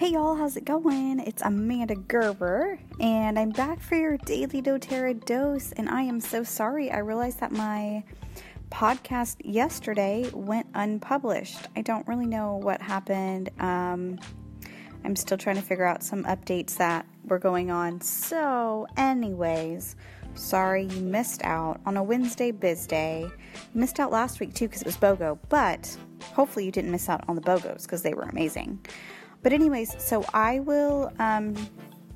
Hey y'all, how's it going? It's Amanda Gerber, and I'm back for your daily doTERRA dose. And I am so sorry. I realized that my podcast yesterday went unpublished. I don't really know what happened. Um, I'm still trying to figure out some updates that were going on. So, anyways, sorry you missed out on a Wednesday biz day. Missed out last week too because it was BOGO, but hopefully you didn't miss out on the BOGOs because they were amazing. But anyways, so I will, um,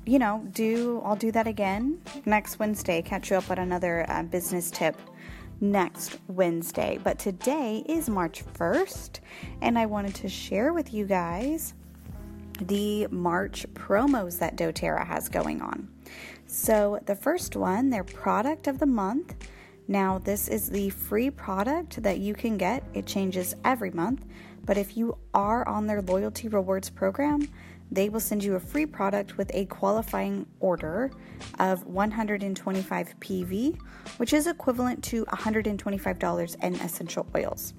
you know, do I'll do that again next Wednesday. Catch you up on another uh, business tip next Wednesday. But today is March 1st, and I wanted to share with you guys the March promos that doTERRA has going on. So, the first one, their product of the month. Now, this is the free product that you can get. It changes every month. But if you are on their loyalty rewards program, they will send you a free product with a qualifying order of 125 PV, which is equivalent to $125 in essential oils.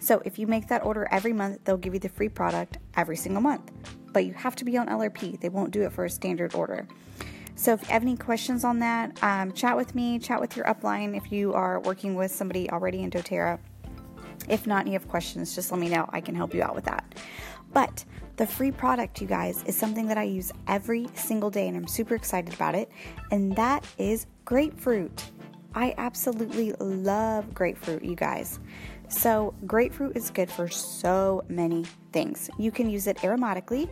So if you make that order every month, they'll give you the free product every single month. But you have to be on LRP, they won't do it for a standard order. So if you have any questions on that, um, chat with me, chat with your upline if you are working with somebody already in doTERRA if not, and you have questions, just let me know. I can help you out with that. But the free product, you guys, is something that I use every single day, and I'm super excited about it. And that is grapefruit. I absolutely love grapefruit, you guys. So, grapefruit is good for so many things. You can use it aromatically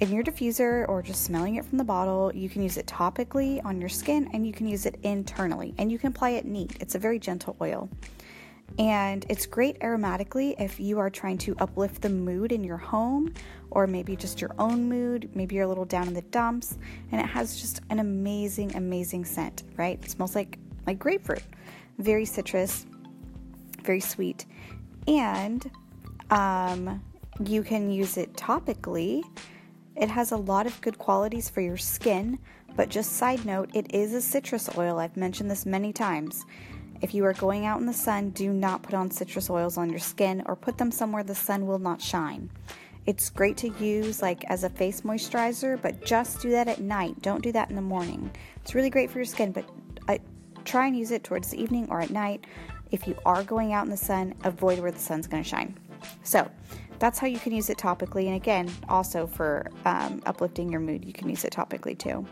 in your diffuser or just smelling it from the bottle. You can use it topically on your skin and you can use it internally and you can apply it neat. It's a very gentle oil. And it's great aromatically if you are trying to uplift the mood in your home or maybe just your own mood. Maybe you're a little down in the dumps and it has just an amazing, amazing scent, right? It smells like, like grapefruit. Very citrus, very sweet. And um, you can use it topically. It has a lot of good qualities for your skin, but just side note, it is a citrus oil. I've mentioned this many times. If you are going out in the sun, do not put on citrus oils on your skin or put them somewhere the sun will not shine. It's great to use like as a face moisturizer, but just do that at night. Don't do that in the morning. It's really great for your skin, but uh, try and use it towards the evening or at night. If you are going out in the sun, avoid where the sun's going to shine. So, that's how you can use it topically. And again, also for um, uplifting your mood, you can use it topically too.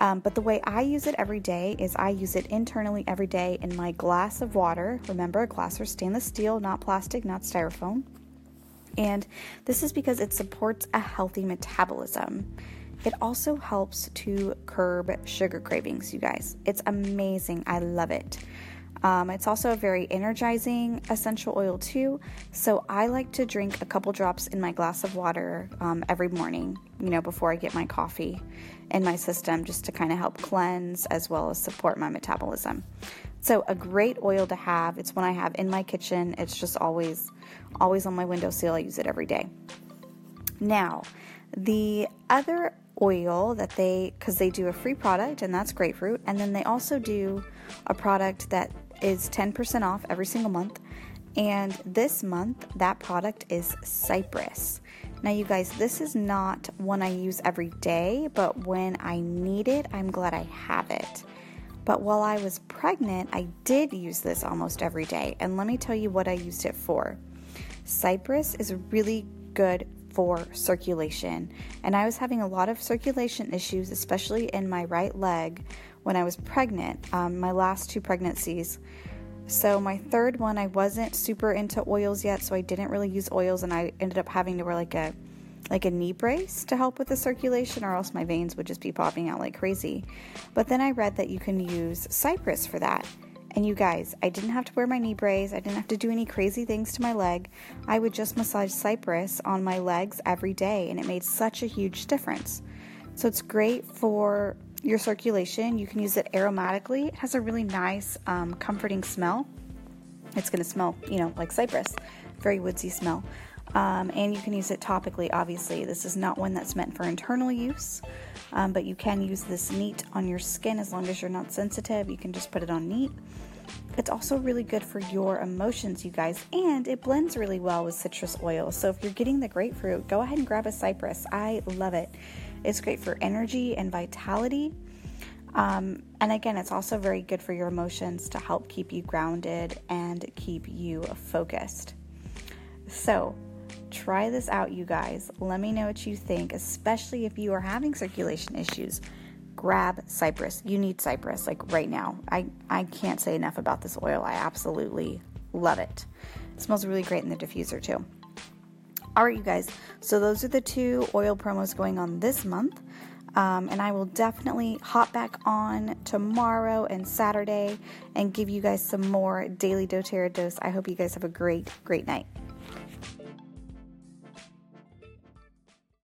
Um, but the way I use it every day is I use it internally every day in my glass of water. Remember, a glass are stainless steel, not plastic, not styrofoam. And this is because it supports a healthy metabolism. It also helps to curb sugar cravings, you guys. It's amazing. I love it. Um, it's also a very energizing essential oil, too. So I like to drink a couple drops in my glass of water um, every morning, you know, before I get my coffee in my system just to kind of help cleanse as well as support my metabolism. So a great oil to have. It's one I have in my kitchen. It's just always always on my windowsill. I use it every day. Now, the other oil that they cuz they do a free product and that's grapefruit and then they also do a product that is 10% off every single month. And this month, that product is Cypress. Now, you guys, this is not one I use every day, but when I need it, I'm glad I have it. But while I was pregnant, I did use this almost every day. And let me tell you what I used it for. Cypress is really good for circulation. And I was having a lot of circulation issues, especially in my right leg when I was pregnant, um, my last two pregnancies. So, my third one, I wasn't super into oils yet, so I didn't really use oils, and I ended up having to wear like a like a knee brace to help with the circulation, or else my veins would just be popping out like crazy. But then I read that you can use cypress for that. And you guys, I didn't have to wear my knee brace. I didn't have to do any crazy things to my leg. I would just massage cypress on my legs every day, and it made such a huge difference. So it's great for your circulation. You can use it aromatically. It has a really nice, um, comforting smell. It's going to smell, you know, like cypress, very woodsy smell. Um, and you can use it topically, obviously. This is not one that's meant for internal use, um, but you can use this neat on your skin as long as you're not sensitive. You can just put it on neat. It's also really good for your emotions, you guys, and it blends really well with citrus oil. So if you're getting the grapefruit, go ahead and grab a cypress. I love it. It's great for energy and vitality. Um, and again, it's also very good for your emotions to help keep you grounded and keep you focused. So, try this out, you guys. Let me know what you think, especially if you are having circulation issues. Grab cypress. You need cypress like right now. I, I can't say enough about this oil. I absolutely love it. It smells really great in the diffuser, too. All right, you guys. So, those are the two oil promos going on this month. Um, and I will definitely hop back on tomorrow and Saturday and give you guys some more daily doTERRA dose. I hope you guys have a great, great night.